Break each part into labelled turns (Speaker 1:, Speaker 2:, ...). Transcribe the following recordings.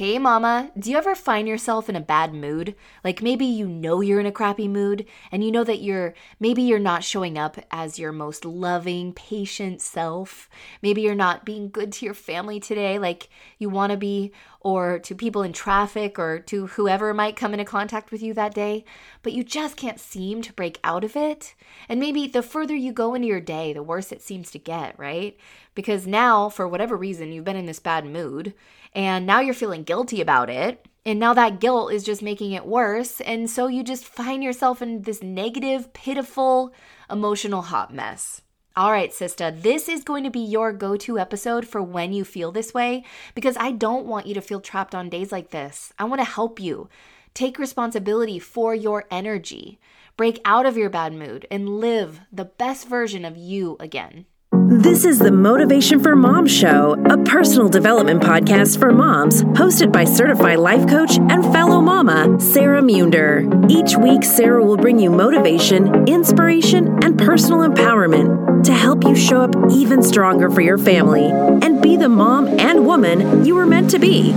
Speaker 1: Hey, mama, do you ever find yourself in a bad mood? Like maybe you know you're in a crappy mood and you know that you're maybe you're not showing up as your most loving, patient self. Maybe you're not being good to your family today like you want to be, or to people in traffic, or to whoever might come into contact with you that day, but you just can't seem to break out of it. And maybe the further you go into your day, the worse it seems to get, right? Because now, for whatever reason, you've been in this bad mood and now you're feeling guilty about it. And now that guilt is just making it worse. And so you just find yourself in this negative, pitiful, emotional hot mess. All right, Sista, this is going to be your go to episode for when you feel this way because I don't want you to feel trapped on days like this. I want to help you. Take responsibility for your energy. Break out of your bad mood and live the best version of you again.
Speaker 2: This is the Motivation for Mom Show, a personal development podcast for moms, hosted by certified life coach and fellow mama, Sarah Munder. Each week, Sarah will bring you motivation, inspiration, and personal empowerment to help you show up even stronger for your family and be the mom and woman you were meant to be.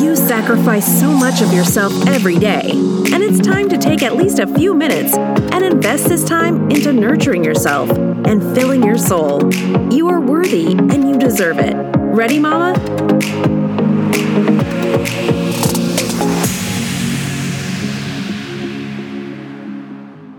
Speaker 2: You sacrifice so much of yourself every day, and it's time to take at least a few minutes and invest this time into nurturing yourself and filling your soul. You are worthy and you deserve it. Ready, Mama?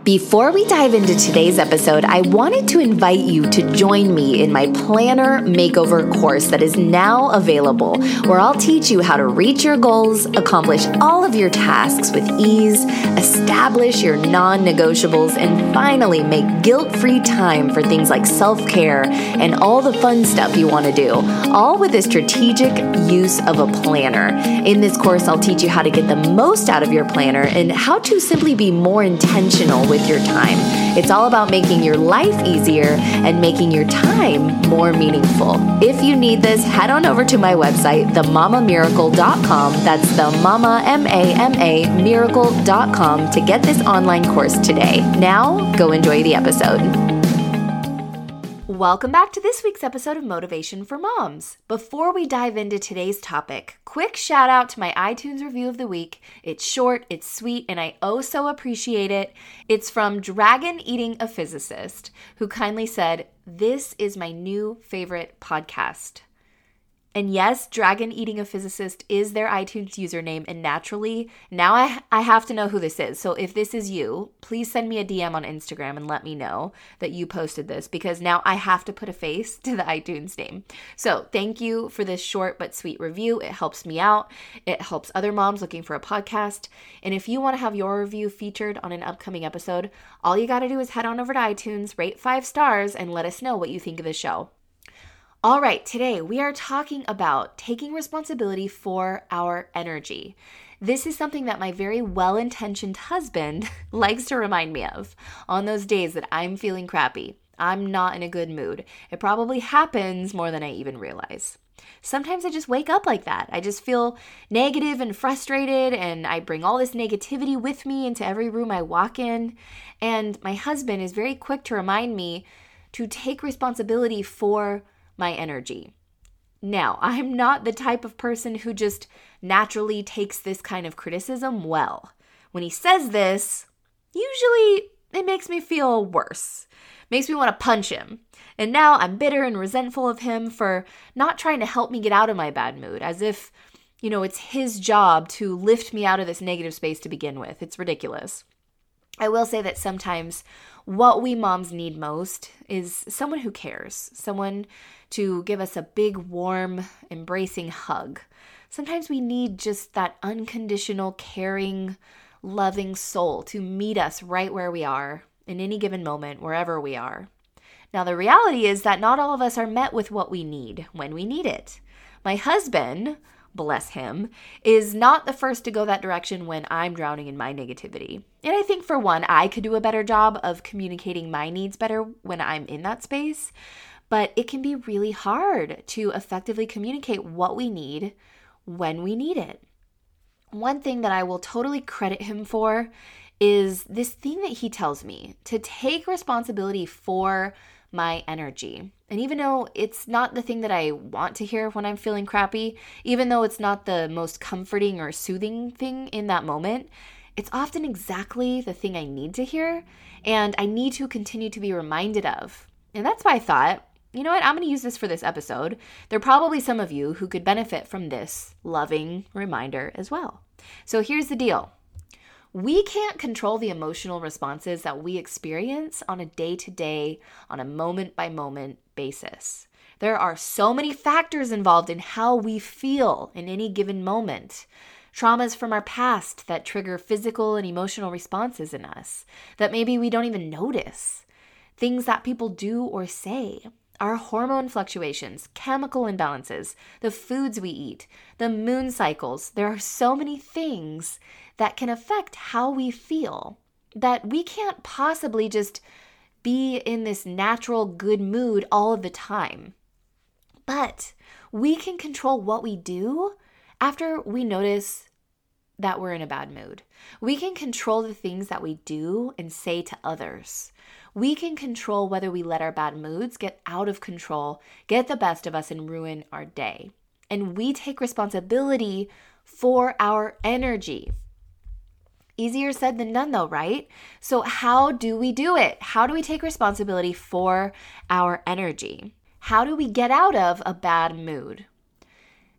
Speaker 1: Before we dive into today's episode, I wanted to invite you to join me in my planner makeover course that is now available, where I'll teach you how to reach your goals, accomplish all of your tasks with ease, establish your non negotiables, and finally make guilt free time for things like self care and all the fun stuff you want to do, all with a strategic use of a planner. In this course, I'll teach you how to get the most out of your planner and how to simply be more intentional with your time. It's all about making your life easier and making your time more meaningful. If you need this, head on over to my website, themamamiracle.com. That's the mama, M A M A, miracle.com to get this online course today. Now, go enjoy the episode. Welcome back to this week's episode of Motivation for Moms. Before we dive into today's topic, quick shout out to my iTunes review of the week. It's short, it's sweet, and I oh so appreciate it. It's from Dragon Eating a Physicist, who kindly said, This is my new favorite podcast. And yes, Dragon Eating a Physicist is their iTunes username. And naturally, now I, I have to know who this is. So if this is you, please send me a DM on Instagram and let me know that you posted this because now I have to put a face to the iTunes name. So thank you for this short but sweet review. It helps me out, it helps other moms looking for a podcast. And if you want to have your review featured on an upcoming episode, all you got to do is head on over to iTunes, rate five stars, and let us know what you think of the show. All right, today we are talking about taking responsibility for our energy. This is something that my very well intentioned husband likes to remind me of on those days that I'm feeling crappy. I'm not in a good mood. It probably happens more than I even realize. Sometimes I just wake up like that. I just feel negative and frustrated, and I bring all this negativity with me into every room I walk in. And my husband is very quick to remind me to take responsibility for my energy. Now, I'm not the type of person who just naturally takes this kind of criticism well. When he says this, usually it makes me feel worse. Makes me want to punch him. And now I'm bitter and resentful of him for not trying to help me get out of my bad mood, as if, you know, it's his job to lift me out of this negative space to begin with. It's ridiculous. I will say that sometimes what we moms need most is someone who cares, someone to give us a big, warm, embracing hug. Sometimes we need just that unconditional, caring, loving soul to meet us right where we are in any given moment, wherever we are. Now, the reality is that not all of us are met with what we need when we need it. My husband, bless him, is not the first to go that direction when I'm drowning in my negativity. And I think, for one, I could do a better job of communicating my needs better when I'm in that space but it can be really hard to effectively communicate what we need when we need it. One thing that I will totally credit him for is this thing that he tells me to take responsibility for my energy. And even though it's not the thing that I want to hear when I'm feeling crappy, even though it's not the most comforting or soothing thing in that moment, it's often exactly the thing I need to hear and I need to continue to be reminded of. And that's why I thought, you know what, I'm going to use this for this episode. There are probably some of you who could benefit from this loving reminder as well. So here's the deal we can't control the emotional responses that we experience on a day to day, on a moment by moment basis. There are so many factors involved in how we feel in any given moment. Traumas from our past that trigger physical and emotional responses in us that maybe we don't even notice. Things that people do or say, our hormone fluctuations, chemical imbalances, the foods we eat, the moon cycles. There are so many things that can affect how we feel that we can't possibly just be in this natural good mood all of the time. But we can control what we do after we notice that we're in a bad mood. We can control the things that we do and say to others. We can control whether we let our bad moods get out of control, get the best of us, and ruin our day. And we take responsibility for our energy. Easier said than done, though, right? So, how do we do it? How do we take responsibility for our energy? How do we get out of a bad mood?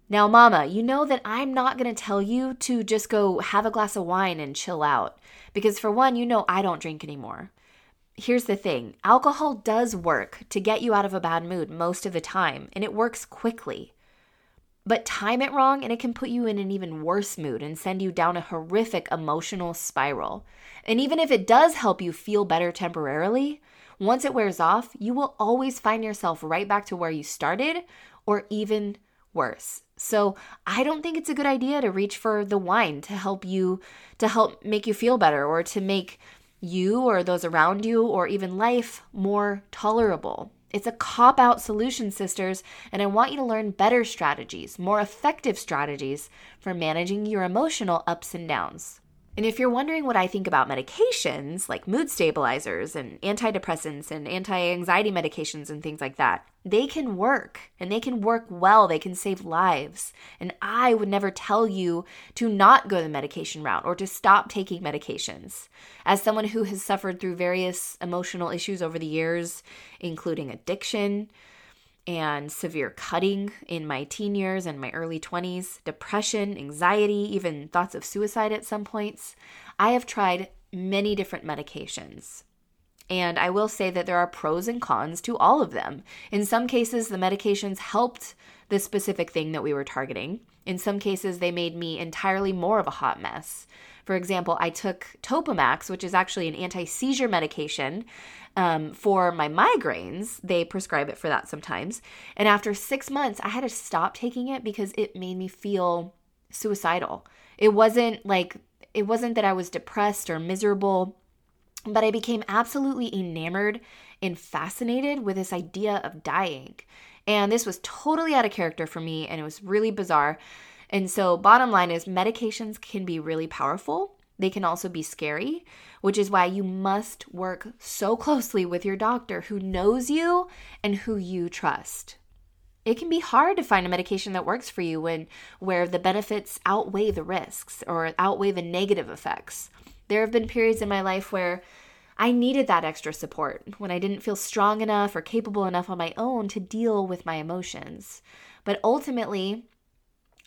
Speaker 1: Now, mama, you know that I'm not going to tell you to just go have a glass of wine and chill out. Because, for one, you know I don't drink anymore here's the thing alcohol does work to get you out of a bad mood most of the time, and it works quickly. But time it wrong, and it can put you in an even worse mood and send you down a horrific emotional spiral. And even if it does help you feel better temporarily, once it wears off, you will always find yourself right back to where you started or even worse. So, I don't think it's a good idea to reach for the wine to help you to help make you feel better or to make you or those around you or even life more tolerable. It's a cop out solution, sisters, and I want you to learn better strategies, more effective strategies for managing your emotional ups and downs. And if you're wondering what I think about medications like mood stabilizers and antidepressants and anti anxiety medications and things like that, they can work and they can work well. They can save lives. And I would never tell you to not go the medication route or to stop taking medications. As someone who has suffered through various emotional issues over the years, including addiction, and severe cutting in my teen years and my early 20s, depression, anxiety, even thoughts of suicide at some points. I have tried many different medications. And I will say that there are pros and cons to all of them. In some cases, the medications helped the specific thing that we were targeting. In some cases, they made me entirely more of a hot mess. For example, I took Topamax, which is actually an anti seizure medication um, for my migraines. They prescribe it for that sometimes. And after six months, I had to stop taking it because it made me feel suicidal. It wasn't like, it wasn't that I was depressed or miserable, but I became absolutely enamored and fascinated with this idea of dying. And this was totally out of character for me, and it was really bizarre. And so, bottom line is, medications can be really powerful. They can also be scary, which is why you must work so closely with your doctor who knows you and who you trust. It can be hard to find a medication that works for you when where the benefits outweigh the risks or outweigh the negative effects. There have been periods in my life where I needed that extra support when I didn't feel strong enough or capable enough on my own to deal with my emotions. But ultimately,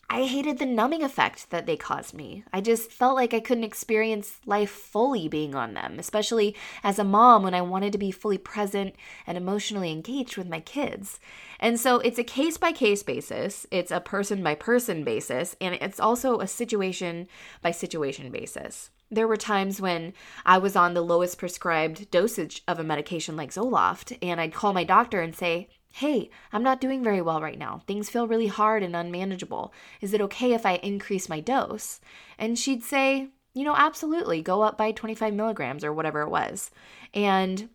Speaker 1: I hated the numbing effect that they caused me. I just felt like I couldn't experience life fully being on them, especially as a mom when I wanted to be fully present and emotionally engaged with my kids. And so it's a case by case basis, it's a person by person basis, and it's also a situation by situation basis. There were times when I was on the lowest prescribed dosage of a medication like Zoloft, and I'd call my doctor and say, Hey, I'm not doing very well right now. Things feel really hard and unmanageable. Is it okay if I increase my dose? And she'd say, You know, absolutely, go up by 25 milligrams or whatever it was. And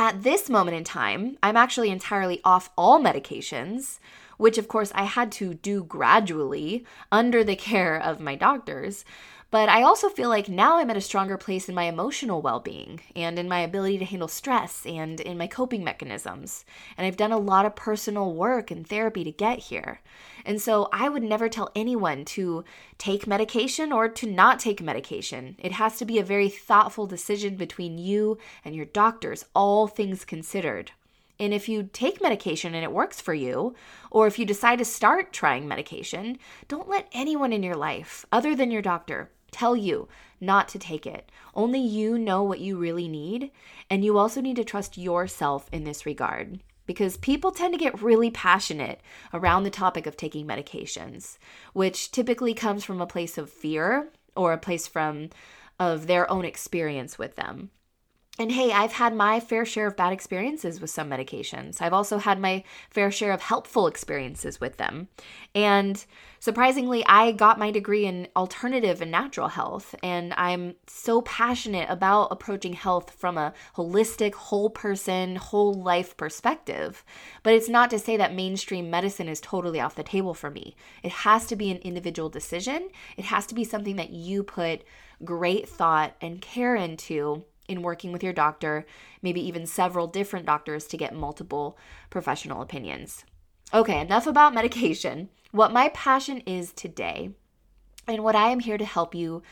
Speaker 1: at this moment in time, I'm actually entirely off all medications, which of course I had to do gradually under the care of my doctors. But I also feel like now I'm at a stronger place in my emotional well being and in my ability to handle stress and in my coping mechanisms. And I've done a lot of personal work and therapy to get here. And so I would never tell anyone to take medication or to not take medication. It has to be a very thoughtful decision between you and your doctors, all things considered. And if you take medication and it works for you, or if you decide to start trying medication, don't let anyone in your life, other than your doctor, tell you not to take it. Only you know what you really need, and you also need to trust yourself in this regard. Because people tend to get really passionate around the topic of taking medications, which typically comes from a place of fear or a place from of their own experience with them. And hey, I've had my fair share of bad experiences with some medications. I've also had my fair share of helpful experiences with them. And surprisingly, I got my degree in alternative and natural health. And I'm so passionate about approaching health from a holistic, whole person, whole life perspective. But it's not to say that mainstream medicine is totally off the table for me. It has to be an individual decision, it has to be something that you put great thought and care into in working with your doctor, maybe even several different doctors to get multiple professional opinions. Okay, enough about medication. What my passion is today, and what I am here to help you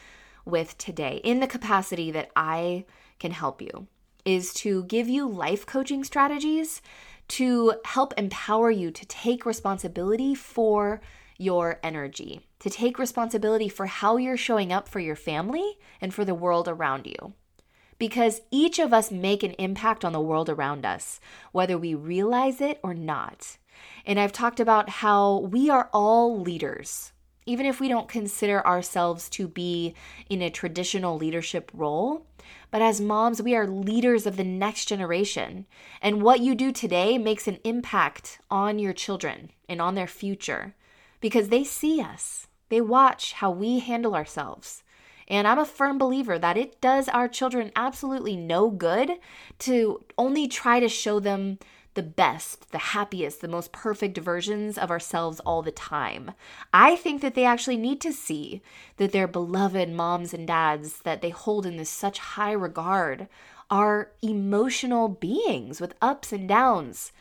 Speaker 1: with today, in the capacity that I can help you, is to give you life coaching strategies to help empower you to take responsibility for your energy, to take responsibility for how you're showing up for your family and for the world around you because each of us make an impact on the world around us, whether we realize it or not. And I've talked about how we are all leaders. Even if we don't consider ourselves to be in a traditional leadership role, but as moms, we are leaders of the next generation. And what you do today makes an impact on your children and on their future because they see us. They watch how we handle ourselves. And I'm a firm believer that it does our children absolutely no good to only try to show them the best, the happiest, the most perfect versions of ourselves all the time. I think that they actually need to see that their beloved moms and dads that they hold in this such high regard are emotional beings with ups and downs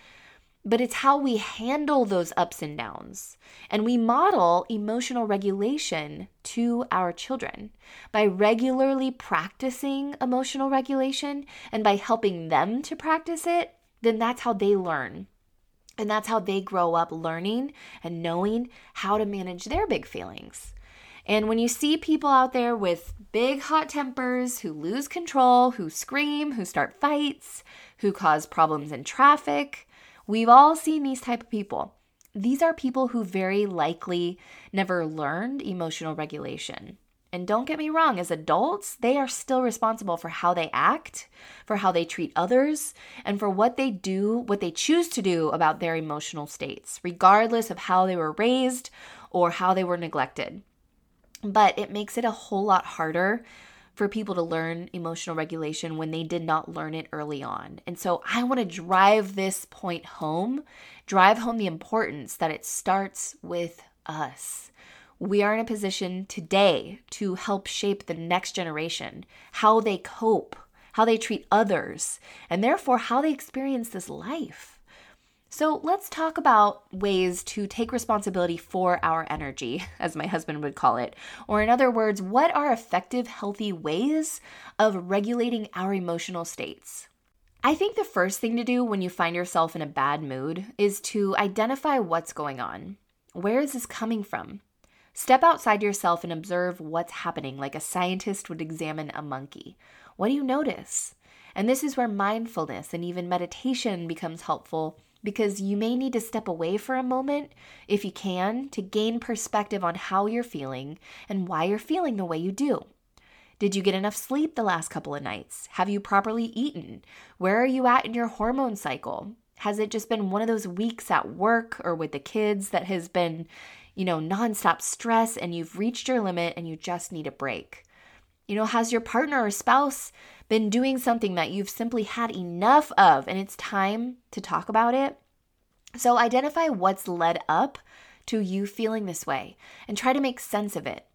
Speaker 1: but it's how we handle those ups and downs. And we model emotional regulation to our children by regularly practicing emotional regulation and by helping them to practice it, then that's how they learn. And that's how they grow up learning and knowing how to manage their big feelings. And when you see people out there with big hot tempers who lose control, who scream, who start fights, who cause problems in traffic, We've all seen these type of people. These are people who very likely never learned emotional regulation. And don't get me wrong, as adults, they are still responsible for how they act, for how they treat others, and for what they do, what they choose to do about their emotional states, regardless of how they were raised or how they were neglected. But it makes it a whole lot harder for people to learn emotional regulation when they did not learn it early on. And so I want to drive this point home, drive home the importance that it starts with us. We are in a position today to help shape the next generation, how they cope, how they treat others, and therefore how they experience this life. So let's talk about ways to take responsibility for our energy, as my husband would call it. Or, in other words, what are effective, healthy ways of regulating our emotional states? I think the first thing to do when you find yourself in a bad mood is to identify what's going on. Where is this coming from? Step outside yourself and observe what's happening, like a scientist would examine a monkey. What do you notice? And this is where mindfulness and even meditation becomes helpful because you may need to step away for a moment, if you can, to gain perspective on how you're feeling and why you're feeling the way you do. Did you get enough sleep the last couple of nights? Have you properly eaten? Where are you at in your hormone cycle? Has it just been one of those weeks at work or with the kids that has been, you know, nonstop stress and you've reached your limit and you just need a break? You know, has your partner or spouse been doing something that you've simply had enough of and it's time to talk about it? So identify what's led up to you feeling this way and try to make sense of it.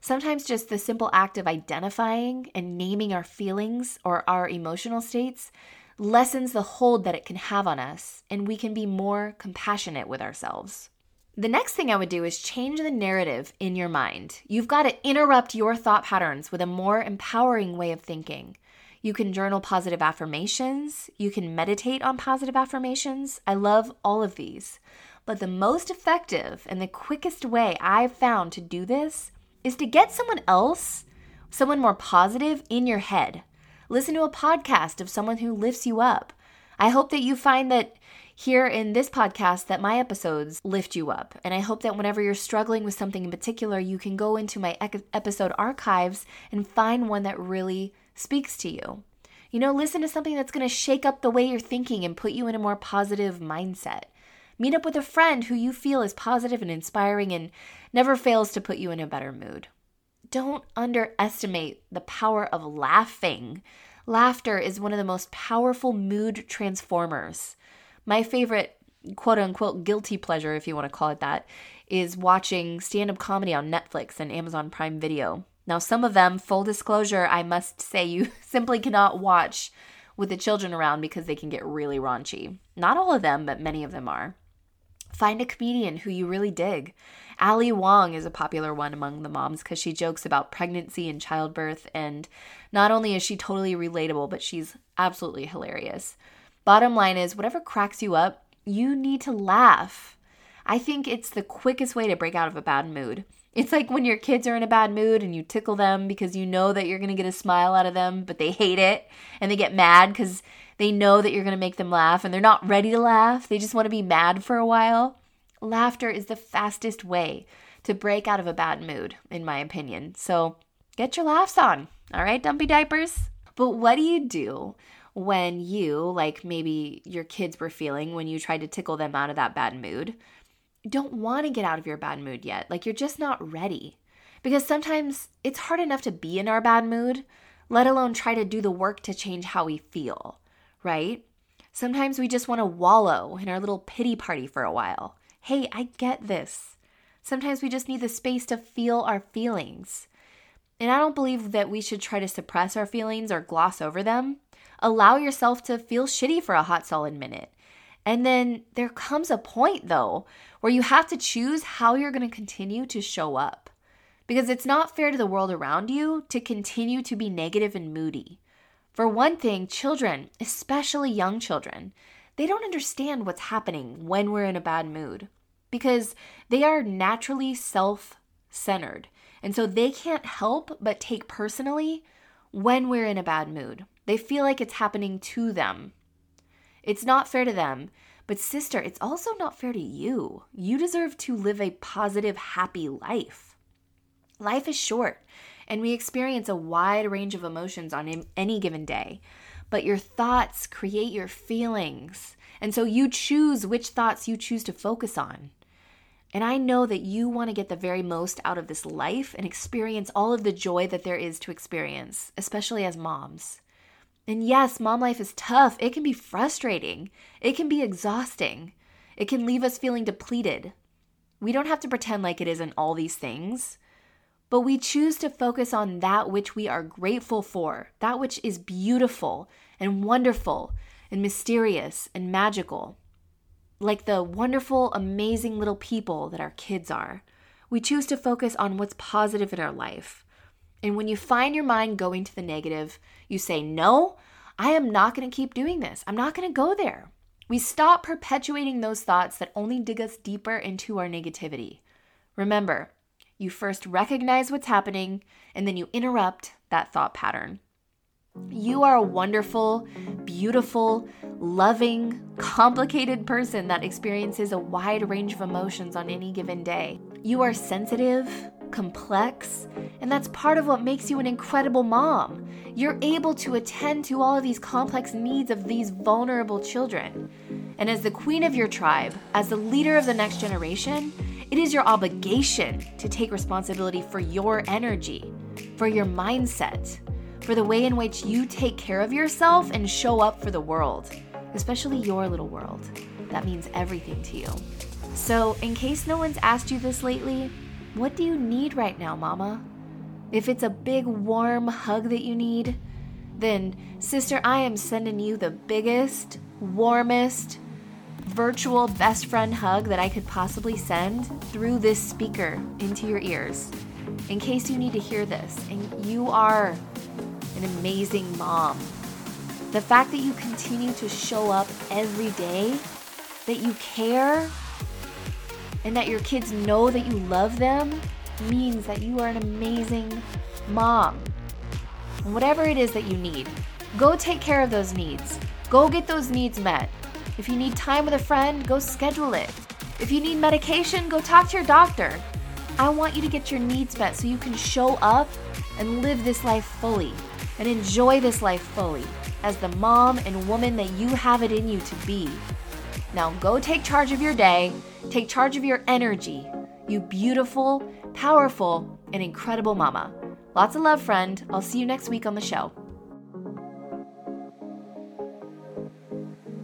Speaker 1: Sometimes just the simple act of identifying and naming our feelings or our emotional states lessens the hold that it can have on us, and we can be more compassionate with ourselves. The next thing I would do is change the narrative in your mind. You've got to interrupt your thought patterns with a more empowering way of thinking. You can journal positive affirmations. You can meditate on positive affirmations. I love all of these. But the most effective and the quickest way I've found to do this is to get someone else, someone more positive, in your head. Listen to a podcast of someone who lifts you up. I hope that you find that here in this podcast that my episodes lift you up. And I hope that whenever you're struggling with something in particular, you can go into my episode archives and find one that really speaks to you. You know, listen to something that's going to shake up the way you're thinking and put you in a more positive mindset. Meet up with a friend who you feel is positive and inspiring and never fails to put you in a better mood. Don't underestimate the power of laughing. Laughter is one of the most powerful mood transformers. My favorite quote unquote guilty pleasure, if you want to call it that, is watching stand up comedy on Netflix and Amazon Prime Video. Now, some of them, full disclosure, I must say you simply cannot watch with the children around because they can get really raunchy. Not all of them, but many of them are. Find a comedian who you really dig. Ali Wong is a popular one among the moms because she jokes about pregnancy and childbirth, and not only is she totally relatable, but she's absolutely hilarious. Bottom line is, whatever cracks you up, you need to laugh. I think it's the quickest way to break out of a bad mood. It's like when your kids are in a bad mood and you tickle them because you know that you're going to get a smile out of them, but they hate it and they get mad because they know that you're going to make them laugh and they're not ready to laugh. They just want to be mad for a while. Laughter is the fastest way to break out of a bad mood, in my opinion. So get your laughs on, all right, dumpy diapers? But what do you do when you, like maybe your kids were feeling when you tried to tickle them out of that bad mood, don't want to get out of your bad mood yet? Like you're just not ready. Because sometimes it's hard enough to be in our bad mood, let alone try to do the work to change how we feel right? Sometimes we just want to wallow in our little pity party for a while. Hey, I get this. Sometimes we just need the space to feel our feelings. And I don't believe that we should try to suppress our feelings or gloss over them. Allow yourself to feel shitty for a hot solid minute. And then there comes a point, though, where you have to choose how you're going to continue to show up. Because it's not fair to the world around you to continue to be negative and moody. For one thing, children, especially young children, they don't understand what's happening when we're in a bad mood because they are naturally self centered. And so they can't help but take personally when we're in a bad mood. They feel like it's happening to them. It's not fair to them. But, sister, it's also not fair to you. You deserve to live a positive, happy life. Life is short and we experience a wide range of emotions on any given day. But your thoughts create your feelings. And so you choose which thoughts you choose to focus on. And I know that you want to get the very most out of this life and experience all of the joy that there is to experience, especially as moms. And yes, mom life is tough. It can be frustrating. It can be exhausting. It can leave us feeling depleted. We don't have to pretend like it isn't all these things but we choose to focus on that which we are grateful for, that which is beautiful and wonderful and mysterious and magical. Like the wonderful, amazing little people that our kids are. We choose to focus on what's positive in our life. And when you find your mind going to the negative, you say, No, I am not going to keep doing this. I'm not going to go there. We stop perpetuating those thoughts that only dig us deeper into our negativity. Remember, you first recognize what's happening and then you interrupt that thought pattern. You are a wonderful, beautiful, loving, complicated person that experiences a wide range of emotions on any given day. You are sensitive, complex, and that's part of what makes you an incredible mom. You're able to attend to all of these complex needs of these vulnerable children. And as the queen of your tribe, as the leader of the next generation, it is your obligation to take responsibility for your energy, for your mindset, for the way in which you take care of yourself and show up for the world, especially your little world. that means everything to you. So, in case no one's asked you this lately, what do you need right now, Mama? If it's a big warm hug that you need, then, sister, I am sending you the biggest, warmest, virtual best friend hug that I could possibly send through this speaker into your ears. In case you need to hear this, and you are an amazing mom. The fact that you continue to show up every day, that you care, and that your kids know that you love them means that you are an amazing mom. Whatever it is that you need, go take care of those needs. Go get those needs met. If you need time with a friend, go schedule it. If you need medication, go talk to your doctor. I want you to get your needs met so you can show up and live this life fully and enjoy this life fully as the mom and woman that you have it in you to be. Now go take charge of your day, take charge of your energy. You beautiful, powerful, and incredible mama. Lots of love, friend. I'll see you next week on the show.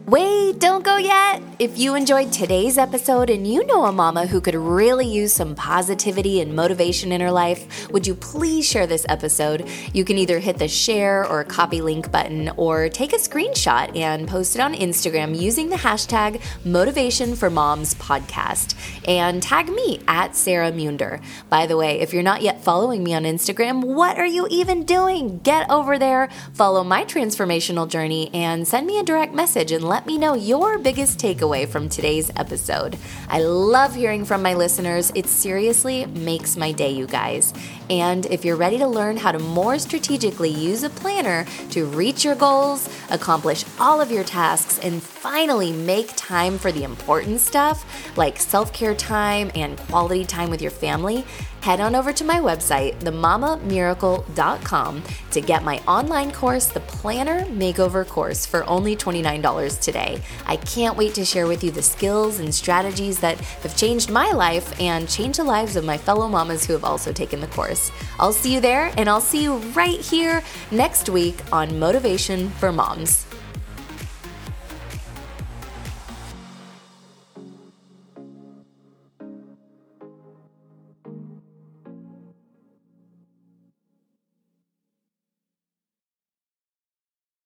Speaker 1: Wait, don't go yet. If you enjoyed today's episode and you know a mama who could really use some positivity and motivation in her life, would you please share this episode? You can either hit the share or copy link button or take a screenshot and post it on Instagram using the hashtag Motivation for Moms Podcast and tag me at Sarah Munder. By the way, if you're not yet following me on Instagram, what are you even doing? Get over there, follow my transformational journey, and send me a direct message and let let me know your biggest takeaway from today's episode. I love hearing from my listeners. It seriously makes my day, you guys. And if you're ready to learn how to more strategically use a planner to reach your goals, accomplish all of your tasks, and finally make time for the important stuff like self care time and quality time with your family, head on over to my website, themamamiracle.com, to get my online course, the Planner Makeover Course, for only $29 today. I can't wait to share with you the skills and strategies that have changed my life and changed the lives of my fellow mamas who have also taken the course. I'll see you there, and I'll see you right here next week on Motivation for Moms.